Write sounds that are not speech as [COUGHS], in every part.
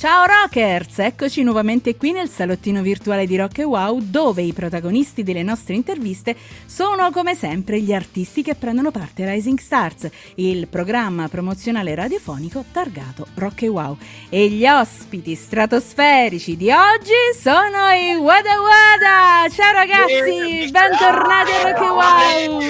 Ciao Rockers, eccoci nuovamente qui nel salottino virtuale di Rock e Wow dove i protagonisti delle nostre interviste sono come sempre gli artisti che prendono parte a Rising Stars, il programma promozionale radiofonico targato Rock e Wow. E gli ospiti stratosferici di oggi sono i Wada Wada! Ciao ragazzi, bentornati a Rock e Wow!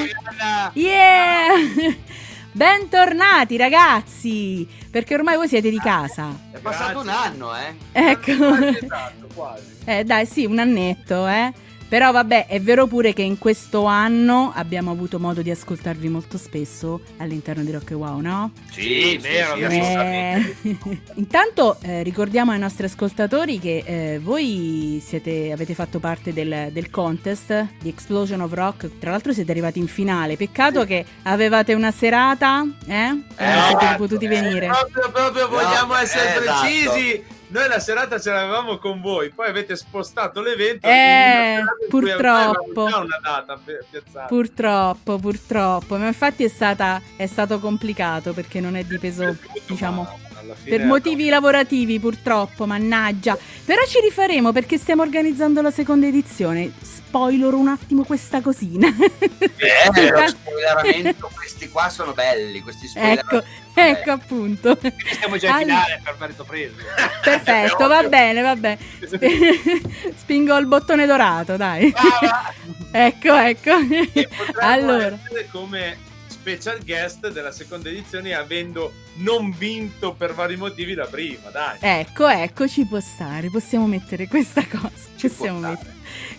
Yeah! Bentornati ragazzi, perché ormai voi siete di casa. È passato un anno, eh? Ecco. Esatto, quasi. Eh dai, sì, un annetto, eh. Però vabbè, è vero pure che in questo anno abbiamo avuto modo di ascoltarvi molto spesso all'interno di Rock e Wow, no? Sì, vero, sì, vero. Eh, [LAUGHS] Intanto eh, ricordiamo ai nostri ascoltatori che eh, voi siete, avete fatto parte del, del contest di Explosion of Rock, tra l'altro siete arrivati in finale, peccato che avevate una serata, eh? E non Eh, siete esatto, potuti Eh, venire. proprio, proprio No, vogliamo essere esatto. precisi. Noi la serata ce l'avevamo con voi, poi avete spostato l'evento. Eh, purtroppo. già una data pi- piazzata. Purtroppo, purtroppo, ma infatti è, stata, è stato complicato perché non è dipeso, diciamo, Ma alla fine per motivi lavorativi purtroppo, mannaggia. Però ci rifaremo perché stiamo organizzando la seconda edizione. Spoiler un attimo questa cosina. Eh, [LAUGHS] lo spoileramento, questi qua sono belli, questi ecco, spoiler. ecco appunto. Quindi siamo già in finale per merito preso. Perfetto, [LAUGHS] va bene, va bene. [LAUGHS] Spingo il bottone dorato, dai. [LAUGHS] ecco, ecco. E potremmo Allora. come special guest della seconda edizione avendo non vinto per vari motivi la prima, dai. Ecco, ecco, ci può stare, possiamo mettere questa cosa, Ci possiamo mettere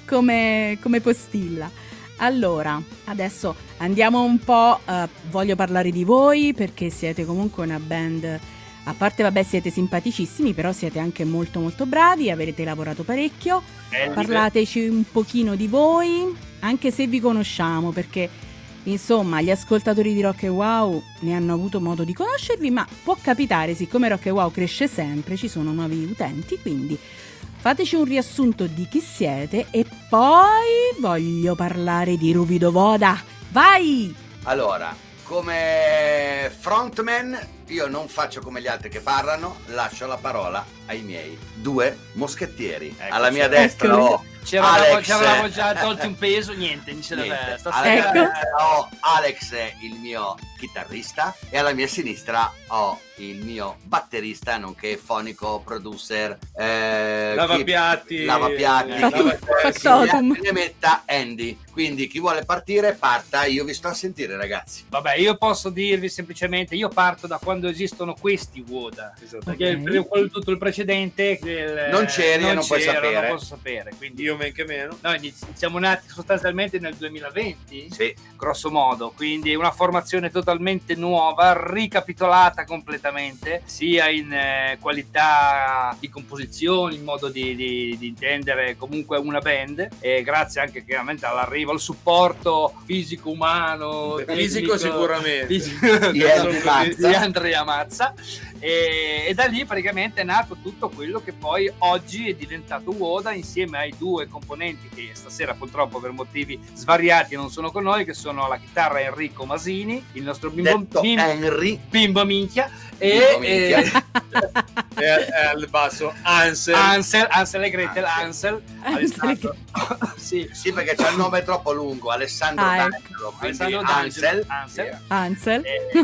come, come postilla. Allora, adesso andiamo un po', eh, voglio parlare di voi perché siete comunque una band, a parte vabbè siete simpaticissimi, però siete anche molto molto bravi, avrete lavorato parecchio, Eh, parlateci un pochino di voi, anche se vi conosciamo, perché insomma gli ascoltatori di Rock e Wow ne hanno avuto modo di conoscervi, ma può capitare, siccome Rock e Wow cresce sempre, ci sono nuovi utenti, quindi fateci un riassunto di chi siete e poi voglio parlare di Ruvido Voda. Vai! Allora, come frontman, io non faccio come gli altri che parlano, lascio la parola ai miei due moschettieri. Ecco, Alla mia destra Eccoli. ho Ci avevamo, Alex. ci avevamo già tolto un peso, niente, non ce Niente. Stasera mia Ecco. destra ho Alex, il mio chitarrista, e alla mia sinistra ho il mio batterista, nonché fonico, producer, eh, chi- Lavapiatti, lavapiatti, chi- lavacesso. Factotum. ne metta Andy. Quindi chi vuole partire parta, io vi sto a sentire ragazzi. Vabbè, io posso dirvi semplicemente, io parto da quando esistono questi WODA. Perché il- quello- tutto il precedente il- Non c'eri e non puoi sapere. Non posso sapere. Quindi Io men che meno. noi siamo nati sostanzialmente nel 2020, Sì, grosso modo, quindi una formazione totalmente nuova, ricapitolata completamente, sia in eh, qualità di composizione, in modo di, di- di intendere comunque una band, e grazie anche chiaramente all'arrivo, al supporto fisico, umano, Fisico tecnico, sicuramente. fisico- di Andrea Mazza e, e da lì praticamente è nato tutto quello che poi oggi è diventato Woda insieme ai due componenti che stasera purtroppo per motivi svariati non sono con noi che sono la chitarra Enrico Masini il nostro bimbo, detto Henry. bimbo minchia e, Bimbo minchia. e- E, [LAUGHS] e al basso Ansel. Ansel, Ansel e Gretel Ansel. Ansel, Alessandro sì Sì, perché c'è il nome troppo lungo, Alessandro Ah, ecco. D'Angelo, quindi Alessandro Ansel. D'Angelo, Ansel. Ansel. Eh,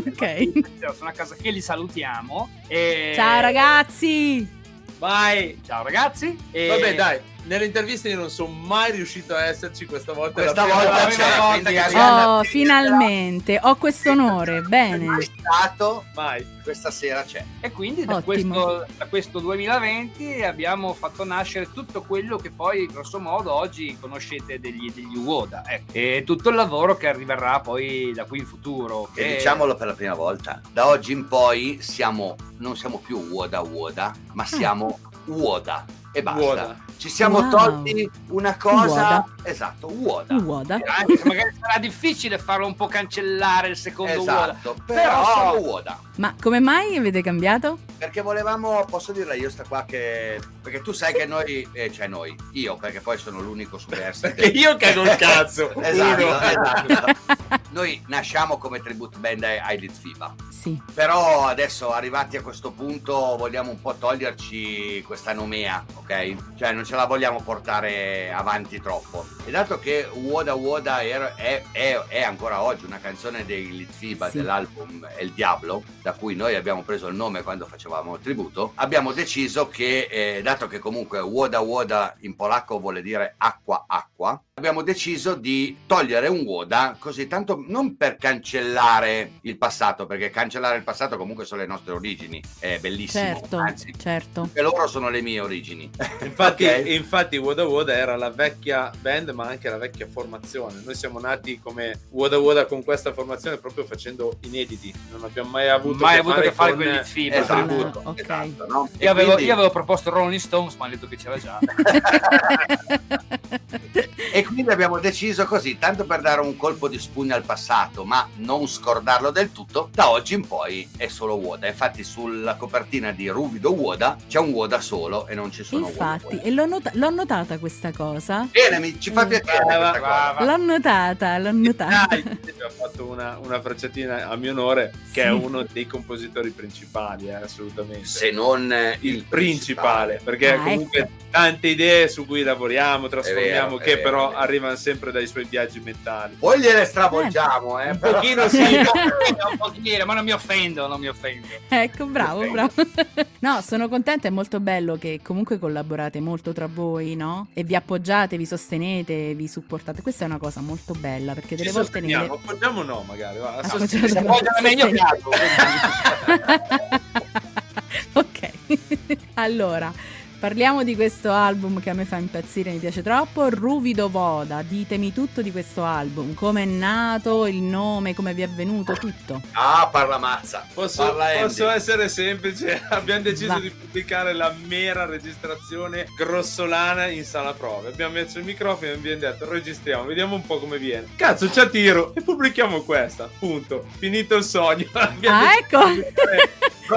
[LAUGHS] Ok. sono a casa che li salutiamo e- Ciao ragazzi! vai ciao ragazzi e- Vabbè, dai, nelle interviste io non sono mai riuscito a esserci questa volta. Questa volta la c'è, prima volta quindi Oh, finalmente, ho questo onore, bene. mai stato, Mai. questa sera c'è. E quindi da questo, da questo 2020 abbiamo fatto nascere tutto quello che poi, grosso modo, oggi conoscete degli, degli Uoda. ecco. E tutto il lavoro che arriverà poi da qui in futuro. E che- diciamolo per la prima volta, da oggi in poi siamo, non siamo più Woda Woda, ma siamo Woda e basta. Woda. Ci siamo Wow. tolti una cosa, Woda. esatto, Woda. Uoda. Anche se magari sarà difficile farlo un po' cancellare il secondo Uoda. Esatto, però, Però- sono Woda. Ma come mai avete cambiato? Perché volevamo, posso dirla io sta qua che... Perché tu sai che noi, eh, cioè noi, io perché poi sono l'unico superstite. [LAUGHS] Perché io cago il cazzo. [LAUGHS] Esatto, Uno. esatto. noi nasciamo come tribute band ai, ai Litfiba. Sì. Però adesso arrivati a questo punto vogliamo un po' toglierci questa nomea, ok? Cioè non ce la vogliamo portare avanti troppo. E dato che Woda Woda è, è, è, ancora oggi una canzone dei Litfiba Sì. dell'album El Diablo, da cui noi abbiamo preso il nome quando facevamo il tributo, abbiamo deciso che, eh, dato che comunque Woda Woda in polacco vuole dire acqua acqua, abbiamo deciso di togliere un Woda così tanto non per cancellare il passato, perché cancellare il passato comunque sono le nostre origini, è bellissimo, Certo, anzi, certo. e loro sono le mie origini. [LAUGHS] Infatti, Ok? infatti Woda Woda era la vecchia band ma anche la vecchia formazione. Noi siamo nati come Woda Woda con questa formazione proprio facendo inediti. Non abbiamo mai avuto Mai che avuto a che fare con con il FIBA. il Esatto. tributo. Ok. Esatto, no? E Io avevo, quindi- io avevo proposto Rolling Stones, ma hanno detto che c'era già. [LAUGHS] E quindi abbiamo deciso così, tanto per dare un colpo di spugna al passato, ma non scordarlo del tutto, da oggi in poi è solo Woda. Infatti sulla copertina di Ruvido Woda c'è un Woda solo e non ci sono Infatti, e l'ho, nota- l'ho notata questa cosa. Bene, mi- ci fa Mm. piacere questa cosa. brava. L'ho notata, l'ho notata. Dai, ha fatto una, una fracciatina a mio onore, che è Sì. uno dei compositori principali, eh, assolutamente. Se non eh, il principale, perché Ah, comunque ecco. tante idee su cui lavoriamo, trasformiamo, vero, è che vero, però è arrivano sempre dai suoi viaggi mentali. Poi gliele stravolgiamo, eh. Un però- pochino sì, [LAUGHS] un pochino, ma non mi offendo, non mi offendo. Ecco, bravo, bravo. [LAUGHS] No, sono contenta, è molto bello che comunque collaborate molto tra voi, no? E vi appoggiate, vi sostenete, vi supportate. Questa è una cosa molto bella perché delle ci volte nelle... appoggiamo no magari, va, Ah, sosteniamo. cioè, appoggiano a meglio [LAUGHS] ok, [LAUGHS] allora parliamo di questo album che a me fa impazzire, mi piace troppo. Ruvido Voda, ditemi tutto di questo album, come è nato, il nome, come vi è venuto, tutto. Ah, parla mazza. Posso, parla posso essere semplice, [LAUGHS] abbiamo deciso Va. di pubblicare la mera registrazione grossolana in sala prove. Abbiamo messo il microfono e abbiamo detto registriamo, vediamo un po' come viene. Cazzo, ci attiro e pubblichiamo questa. Punto. Finito il sogno. [LAUGHS] Abbiamo Ah, ecco.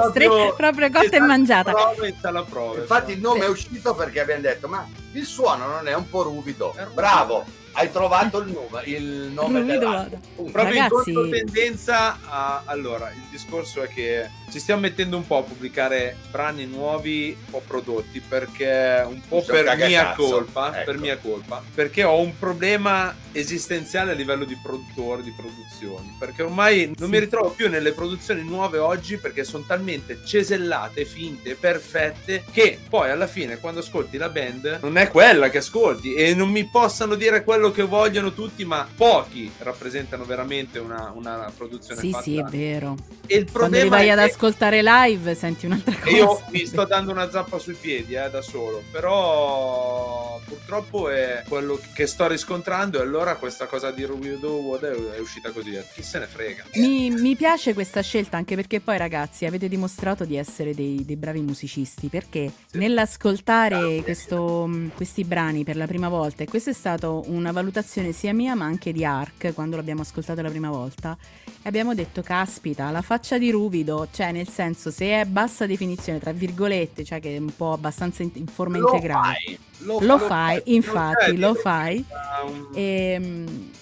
Stre- proprio cotta e mangiata. prove in sala prove. Infatti il nome è uscito perché abbiamo detto, ma il suono non è un po' ruvido. Bravo, hai trovato il nome, il nome dell'album. Punto. Proprio Ragazzi- in controtendenza a... Allora, il discorso è che ci stiamo mettendo un po' a pubblicare brani nuovi o prodotti perché un po' Sono per mia colpa, ecco. per mia colpa, perché ho un problema esistenziale a livello di produttore, di produzioni, perché ormai non Sì. mi ritrovo più nelle produzioni nuove oggi perché sono talmente cesellate, finte, perfette che poi alla fine quando ascolti la band non è quella che ascolti e non mi possano dire quello che vogliono tutti, ma pochi rappresentano veramente una, una produzione Sì, fatta. sì, è vero. E il Quando problema vai è ad che ascoltare live senti un'altra cosa. io mi sto dando una zappa sui piedi eh, da solo, però purtroppo è quello che sto riscontrando e allora questa cosa di Rubido Wood è, è uscita così, eh. chi se ne frega. Mi, mi piace questa scelta anche perché poi ragazzi avete dimostrato di essere dei, dei bravi musicisti perché Sì. nell'ascoltare Grazie. questo, mh, questi brani per la prima volta e questa è stata una valutazione sia mia ma anche di Ark quando l'abbiamo ascoltato la prima volta e abbiamo detto caspita la faccia di Ruvido cioè nel senso se è bassa definizione tra virgolette cioè che è un po' abbastanza in, in forma Lo integrale. fai, lo fai infatti Non c'è lo fai. un- e, mm, eh,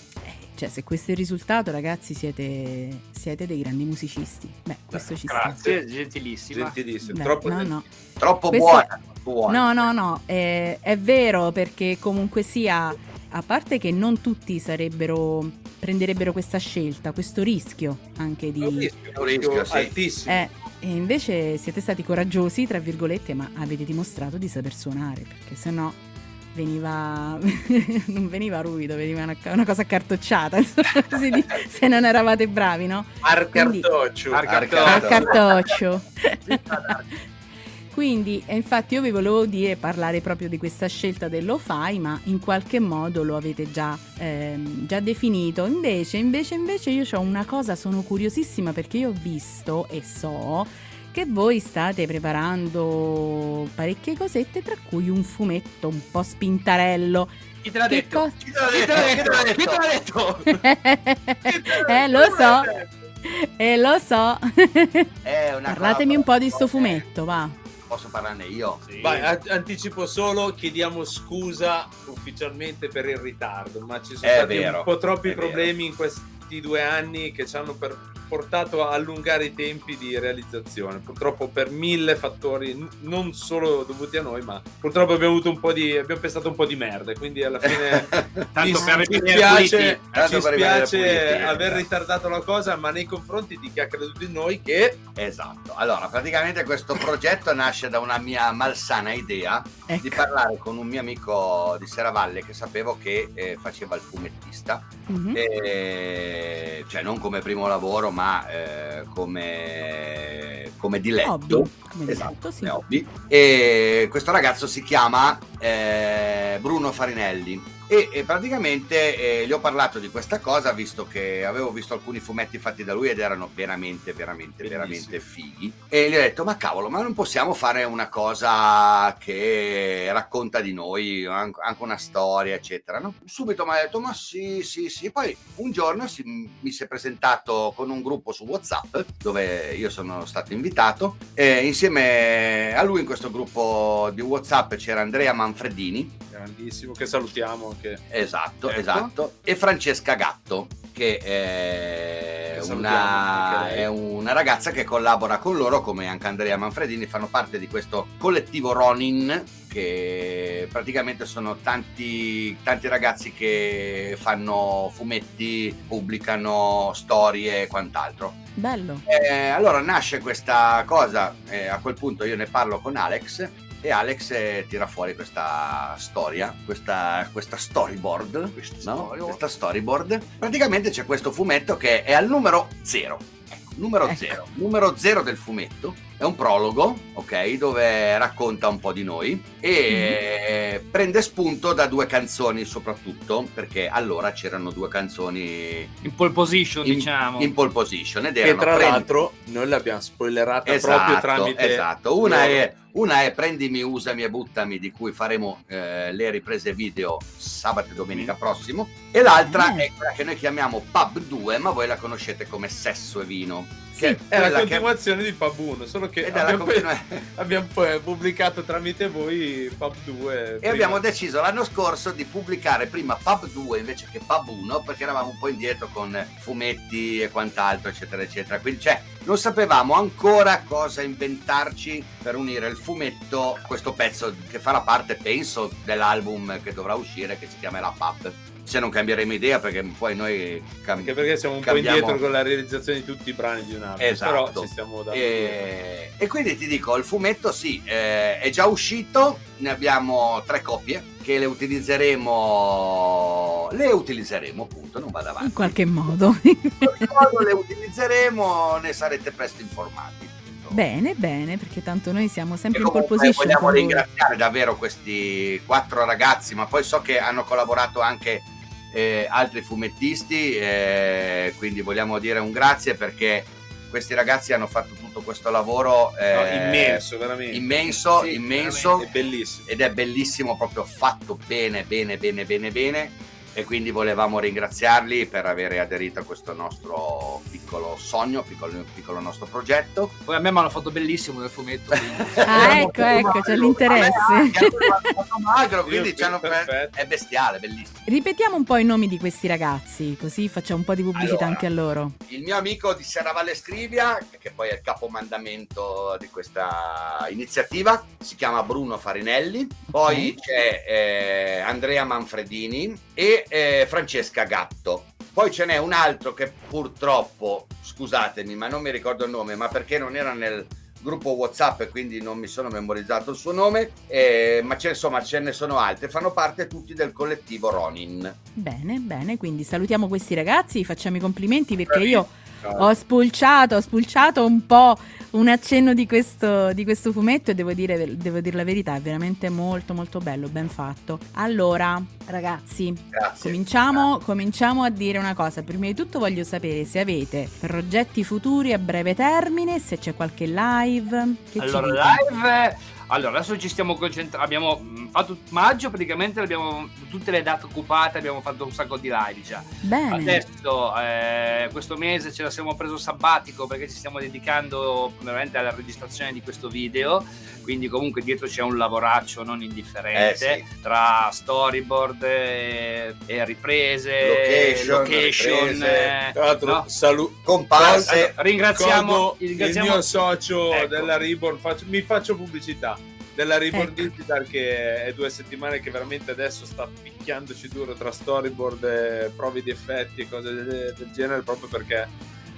cioè, se questo è il risultato, ragazzi, siete, siete dei grandi musicisti. Beh, questo ci sta. Grazie, gentilissima. gentilissimo, Beh, troppo no, no. Troppo Questo- buona, buona. No, no, no, eh, è vero perché comunque sia, a parte che non tutti sarebbero, prenderebbero questa scelta, questo rischio anche È un di... rischio, Un rischio, sì. altissimo. Eh, e invece siete stati coraggiosi, tra virgolette, ma avete dimostrato di saper suonare, perché sennò veniva... [LAUGHS] non veniva ruvido, veniva una, una cosa accartocciata, dice, [LAUGHS] se non eravate bravi, no? Arcartoccio. Arcartoccio. Quindi, e infatti, io vi volevo dire, parlare proprio di questa scelta del lo-fi, ma in qualche modo lo avete già, ehm, già definito. Invece, invece, invece, io ho una cosa, sono curiosissima perché io ho visto e so che voi state preparando parecchie cosette, tra cui un fumetto un po' spintarello. Chi te l'ha Che detto? co- Chi te l'ha detto? Chi te l'ha detto? [LAUGHS] eh, lo so, eh, lo so. È una Parlatemi un po' di sto fumetto, va. Posso parlarne io? Sì. Vai, a- anticipo solo, chiediamo scusa ufficialmente per il ritardo, ma ci sono È stati vero, un po' troppi è vero. problemi in questi questi due anni che ci hanno per- portato a allungare i tempi di realizzazione. Purtroppo per mille fattori, n- non solo dovuti a noi, ma purtroppo abbiamo avuto un po' di. abbiamo pensato un po' di merda. Quindi alla fine [LAUGHS] mi spiace, ci spiace aver eh. ritardato la cosa, ma nei confronti di chi ha creduto in noi che Esatto. Allora, praticamente questo progetto nasce da una mia malsana idea Ecco. di parlare con un mio amico di Serravalle che sapevo che eh, faceva il fumettista, Mhm. e- cioè non come primo lavoro, ma eh, come, come diletto. Hobby, come Esatto, diletto, sì. hobby. E questo ragazzo si chiama eh, Bruno Farinelli. E, e praticamente eh, gli ho parlato di questa cosa visto che avevo visto alcuni fumetti fatti da lui ed erano veramente, veramente, Bellissimi. veramente fighi. E gli ho detto: Ma cavolo, ma non possiamo fare una cosa che racconta di noi, an- anche una storia, eccetera. no? Subito mi ha detto: Ma sì, sì, sì. Poi un giorno si- mi si è presentato con un gruppo su WhatsApp dove io sono stato invitato. E insieme a lui in questo gruppo di WhatsApp c'era Andrea Manfredini. grandissimo, che salutiamo. Che... Esatto, Ecco. esatto. E Francesca Gatto, che è Che una, anche è una ragazza che collabora con loro, come anche Andrea Manfredini, fanno parte di questo collettivo Ronin, che praticamente sono tanti, tanti ragazzi che fanno fumetti, pubblicano storie e quant'altro. Bello. Eh, allora nasce questa cosa, eh, a quel punto io ne parlo con Alex e Alex eh, tira fuori questa storia, questa, questa storyboard, Questa no? storyboard. questa storyboard. Praticamente c'è questo fumetto che è al numero zero. Ecco, numero Ecco. zero. Numero zero del fumetto. È un prologo, ok, dove racconta un po' di noi e prende spunto da due canzoni soprattutto, perché allora c'erano due canzoni In pole position, in, diciamo. in pole position ed Che erano tra Prendi- l'altro noi l'abbiamo spoilerata Esatto, proprio tramite. esatto. Una loro. è, una è Prendimi, usami e buttami, di cui faremo eh, le riprese video sabato e domenica prossimo. E l'altra Eh. è quella che noi chiamiamo Pub 2, ma voi la conoscete come Sesso e Vino. Sì, che È la quella che- continuazione di Pub 1, solo che abbiamo, continua- [LAUGHS] abbiamo pubblicato tramite voi Pub 2. E abbiamo deciso l'anno scorso di pubblicare prima Pub 2 invece che Pub 1 perché eravamo un po' indietro con fumetti e quant'altro, eccetera, eccetera. Quindi, cioè, non sapevamo ancora cosa inventarci per unire il fumetto a questo pezzo che farà parte, penso, dell'album che dovrà uscire, che si chiamerà Pub. Se non cambieremo idea, perché poi noi cam- Anche perché siamo un cambiamo- po' indietro con la realizzazione di tutti i brani di un album. Esatto. Però ci stiamo dando. E, e quindi ti dico, il fumetto sì, eh, è già uscito, ne abbiamo tre copie che le utilizzeremo, le utilizzeremo appunto, non vado in avanti. qualche modo. Quando le utilizzeremo ne sarete presto informati. Bene, bene, perché tanto noi siamo sempre in pole position. vogliamo con voi. ringraziare davvero questi quattro ragazzi, ma poi so che hanno collaborato anche eh, altri fumettisti, eh, quindi vogliamo dire un grazie perché questi ragazzi hanno fatto tutto questo lavoro eh, No, immenso, veramente. immenso, Sì, immenso È bellissimo. ed è bellissimo, proprio fatto bene, bene, bene, bene, bene. E quindi volevamo ringraziarli per aver aderito a questo nostro piccolo sogno, piccolo, piccolo nostro progetto. Poi a me mi hanno fatto bellissimo nel fumetto. quindi- [LAUGHS] Ah, ecco, ecco, c'è l'interesse. magro, quindi è bestiale, bellissimo. Ripetiamo un po' i nomi di questi ragazzi, così facciamo un po' di pubblicità Allora. anche a loro. Il mio amico di Serravalle Scrivia, che poi è il capomandamento di questa iniziativa, si chiama Bruno Farinelli. Poi Ok. c'è eh, Andrea Manfredini e eh, Francesca Gatto. Poi ce n'è un altro che purtroppo, scusatemi, ma non mi ricordo il nome, ma perché non era nel gruppo WhatsApp e quindi non mi sono memorizzato il suo nome, eh, ma ce, insomma ce ne sono altri, fanno parte tutti del collettivo Ronin. Bene, bene, quindi salutiamo questi ragazzi, facciamo i complimenti perché io. Ho spulciato, ho spulciato un po' un accenno di questo, di questo fumetto e devo dire, devo dire la verità, è veramente molto molto bello, ben fatto. Allora, ragazzi. Cominciamo, cominciamo a dire una cosa. Prima di tutto voglio sapere se avete progetti futuri a breve termine, se c'è qualche live. Che ci Allora, live Allora, adesso ci stiamo concentrando. Abbiamo mh, fatto maggio, praticamente abbiamo tutte le date occupate, abbiamo fatto un sacco di live già. Bene. Adesso, eh, questo mese ce la siamo preso sabbatico perché ci stiamo dedicando veramente alla registrazione di questo video. Quindi, comunque, dietro c'è un lavoraccio non indifferente Eh, tra storyboard e, e riprese, Location, location, riprese. eh, Tra l'altro, no? salu- Comparse. Allora, ringraziamo, ringraziamo il mio socio Ecco. della Reborn, faccio- mi faccio pubblicità della Reborn Ecco. Digital che è due settimane che veramente adesso sta picchiandoci duro tra storyboard, prove di effetti e cose del, del genere proprio perché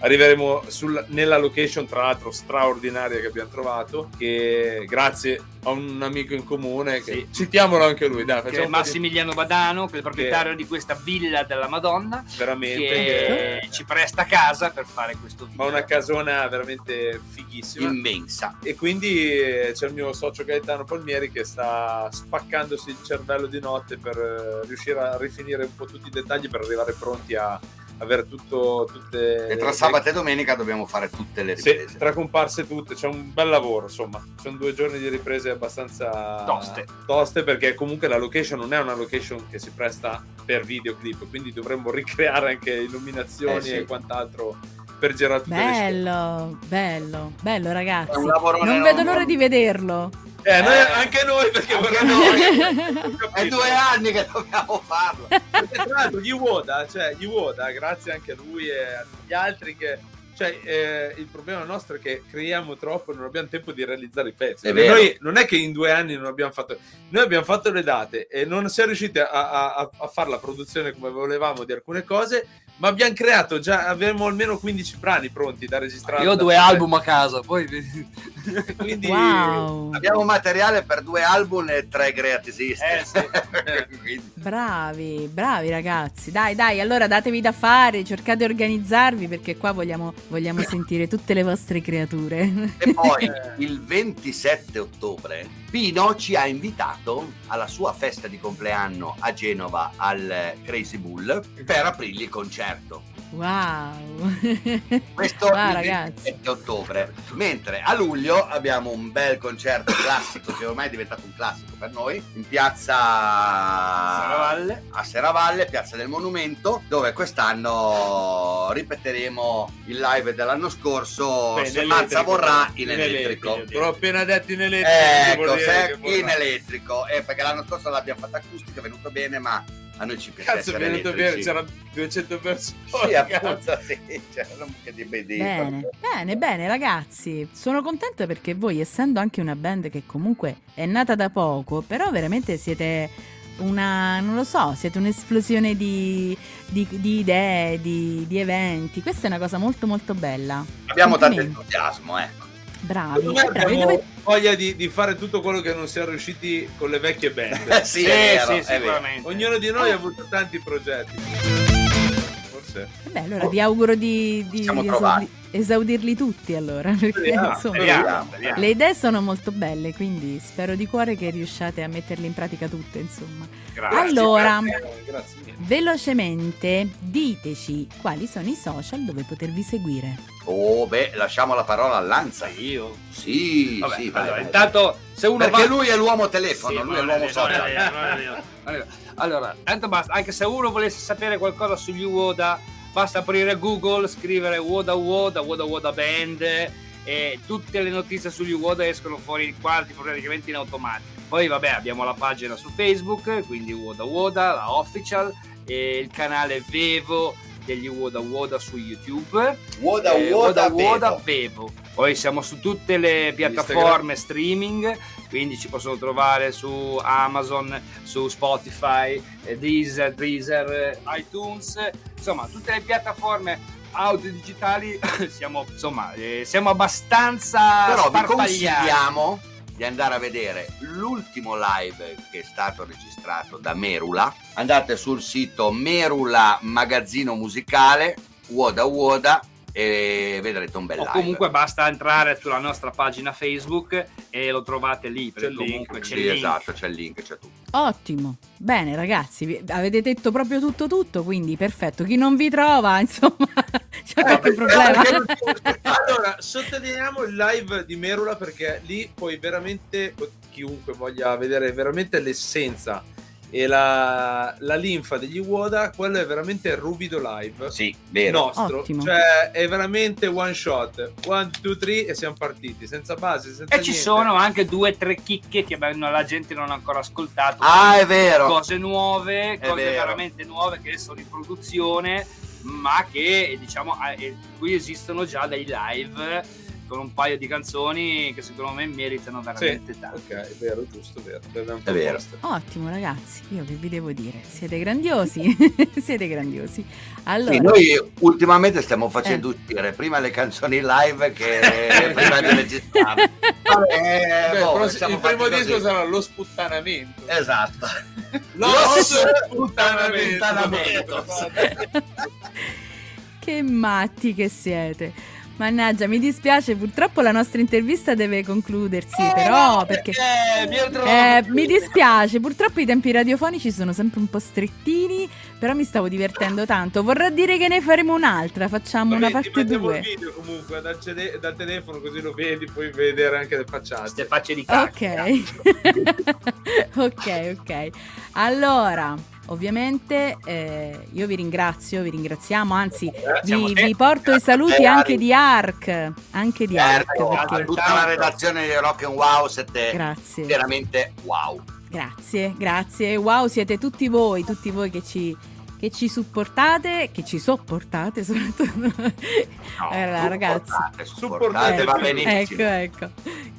arriveremo sul- nella location tra l'altro straordinaria che abbiamo trovato che grazie a un amico in comune che Sì. citiamolo anche lui dai che è po' di- Massimiliano Badano, che è il proprietario di questa villa della Madonna, veramente che che- ci presta casa per fare questo video. ma una casona veramente fighissima immensa. E quindi eh, c'è il mio socio Gaetano Palmieri che sta spaccandosi il cervello di notte per eh, riuscire a rifinire un po' tutti i dettagli per arrivare pronti a avere tutto tutte E tra le- sabato e domenica dobbiamo fare tutte le sì, riprese. tra comparse tutte, c'è un bel lavoro, insomma. Sono due giorni di riprese abbastanza Toste. toste perché comunque la location non è una location che si presta per videoclip, quindi dovremmo [LAUGHS] ricreare anche illuminazioni Eh, sì. e quant'altro per girare tutte le scene. Bello, bello, bello ragazzi. Non vedo l'ora di vederlo. Eh, noi- Eh, anche noi perché anche vorremmo- noi. [LAUGHS] È due anni che dobbiamo farlo. Perché tra l'altro gli Woda, cioè gli Woda, grazie anche a lui e agli altri che cioè eh, il problema nostro è che creiamo troppo e non abbiamo tempo di realizzare i pezzi. È vero. Noi non è che in due anni non abbiamo fatto noi abbiamo fatto le date e non siamo riusciti a, a- a- a fare la produzione come volevamo di alcune cose, ma abbiamo creato già avevamo almeno 15 brani pronti da registrare. Io ho due fare. album a casa, poi [LAUGHS] quindi Wow. Abbiamo materiale per due album e tre greatest hits. Eh, sì. [LAUGHS] Eh. Bravi, bravi ragazzi. Dai, dai, allora datevi da fare, cercate di organizzarvi perché qua vogliamo, vogliamo sentire tutte le vostre creature. E poi [LAUGHS] il 27 ottobre Pino ci ha invitato alla sua festa di compleanno a Genova al Crazy Bull per aprirgli il concerto. Wow. [LAUGHS] Questo Wow, il ragazzi. 27 ottobre. Mentre a luglio abbiamo un bel concerto classico che ormai è diventato un classico per noi in piazza Serravalle. a Serravalle, piazza del Monumento, dove quest'anno ripeteremo il live dell'anno scorso. Beh, se Mazza vorrà in In elettrico. elettrico. L'ho appena detto in elettrico. Ecco, se in elettrico, eh, perché l'anno scorso l'abbiamo fatta acustica, è venuto bene, ma a noi ci piace Cazzo, è essere venuto bene, c'erano 200 persone. Sì, appunto, sì, c'era un po' di BD. Bene, bene, bene ragazzi. Sono contenta perché voi, essendo anche una band che comunque è nata da poco, però veramente siete una, non lo so, siete un'esplosione di, di- di idee, di, di eventi. Questa è una cosa molto molto bella. Abbiamo tanto entusiasmo, ecco. Bravi, eh, bravi. abbiamo Dove- voglia di, di fare tutto quello che non siamo riusciti con le vecchie band. Eh, [LAUGHS] sì, è vero, sì, è vero. sicuramente. Ognuno di noi ha avuto tanti progetti. Forse. Beh, allora vi auguro di, di esaudi- esaudirli tutti allora. Perché, Speriamo, insomma, speriamo. Speriamo. le idee sono molto belle, quindi spero di cuore che riusciate a metterle in pratica tutte, insomma. Grazie. Allora, Grazie, grazie mille. Velocemente diteci quali sono i social dove potervi seguire. Oh, beh, lasciamo la parola a Lanza. Io. Sì, Vabbè, sì, allora, vai, vai. intanto se uno Perché va lui è l'uomo telefono, Sì, lui è l'uomo social. è vero, non è vero, non è vero. Allora, tanto basta, anche se uno volesse sapere qualcosa sugli Woda, basta aprire Google, scrivere Woda Woda, Woda Woda Band e tutte le notizie sugli Woda escono fuori quasi praticamente in automatico. Poi vabbè, abbiamo la pagina su Facebook, quindi Woda Woda, la official e il canale Vevo degli Woda Woda su YouTube. Woda, Eh, Woda, Woda, Vevo. Poi siamo su tutte le piattaforme streaming, quindi ci possono trovare su Amazon, su Spotify, eh, Deezer, Deezer, eh, iTunes, insomma tutte le piattaforme audio digitali [COUGHS] siamo insomma eh, siamo abbastanza Però vi consigliamo di andare a vedere l'ultimo live che è stato registrato da Merula. Andate sul sito Merula Magazzino Musicale, Woda Woda, e vedrete un bel o live. comunque basta entrare sulla nostra pagina Facebook e lo trovate lì perché C'è il link. comunque c'è Sì, il link. esatto, c'è il link, c'è tutto. Ottimo, bene ragazzi, avete detto proprio tutto tutto, quindi perfetto. Chi non vi trova, [LAUGHS] insomma, C'è qualche problema? allora, sottolineiamo il live di Merula perché lì poi veramente chiunque voglia vedere veramente l'essenza e la, la, linfa degli Woda, quello è veramente ruvido live. Sì, vero. Nostro. Ottimo. Cioè, è veramente one shot. One, two, three e siamo partiti. Senza base, senza E niente. ci sono anche due, tre chicche che la gente non ha ancora ascoltato. Ah, è vero. Cose nuove, È cose vero. veramente nuove che sono in produzione, ma che, diciamo, eh, qui esistono già dei live con un paio di canzoni che secondo me meritano veramente tanto. Ok, è vero, giusto, vero. L'abbiamo È vero. Ottimo ragazzi, io che vi devo dire? Siete grandiosi, [LAUGHS] siete grandiosi. Allora, Sì, noi ultimamente stiamo facendo uscire prima le canzoni live che [LAUGHS] prima di registrare. Vabbè, Beh, boh, il primo disco sarà lo sputtanamento. Esatto. [LAUGHS] Lo sputtanamento. sputtanamento. che matti che siete. Mannaggia, mi dispiace, purtroppo la nostra intervista deve concludersi, però perché... Eh, Eh, mi dispiace, purtroppo i tempi radiofonici sono sempre un po' strettini, però mi stavo divertendo tanto. Vorrà dire che ne faremo un'altra, facciamo una Vabbè, ti parte mandiamo 2. il video comunque dal, cede- dal telefono così lo vedi, puoi vedere anche le Queste facciate. facce di cacchio. Ok, [LAUGHS] ok, ok. Allora, ovviamente eh, io vi ringrazio, vi ringraziamo, anzi siamo vi, vi porto i saluti Eh, anche di ARC, anche di ARC, Certo, perché... tutta la redazione di Rock and Wow siete Grazie. veramente wow. Grazie, grazie. Wow, siete tutti voi, tutti voi che ci, che ci supportate, che ci sopportate soprattutto. [LAUGHS] Eh, ragazzi. supportate, supportate, Supportate va più. benissimo. Ecco, ecco,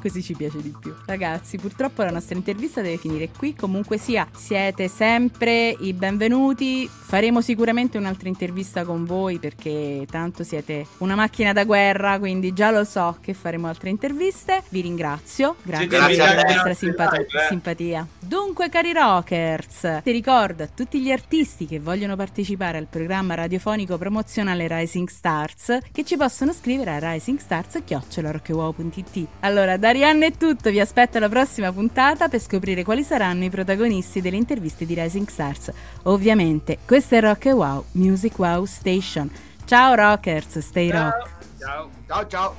così ci piace di più. Ragazzi, purtroppo la nostra intervista deve finire qui. Comunque sia, siete sempre i benvenuti. Faremo sicuramente un'altra intervista con voi perché tanto siete una macchina da guerra, quindi già lo so che faremo altre interviste. Vi ringrazio, grazie Siete per la vostra simpatia- eh. simpatia. Dunque, cari rockers, ti ricordo a tutti gli artisti che vogliono partecipare al programma radiofonico promozionale Rising Stars che ci possono scrivere a risingstars.it. Allora, da Arianna è tutto, vi aspetto alla prossima puntata per scoprire quali saranno i protagonisti delle interviste di Rising Stars. Ovviamente, questo è Rock e Wow, Music Wow Station. Ciao rockers, stay rock. Ciao. Ciao ciao.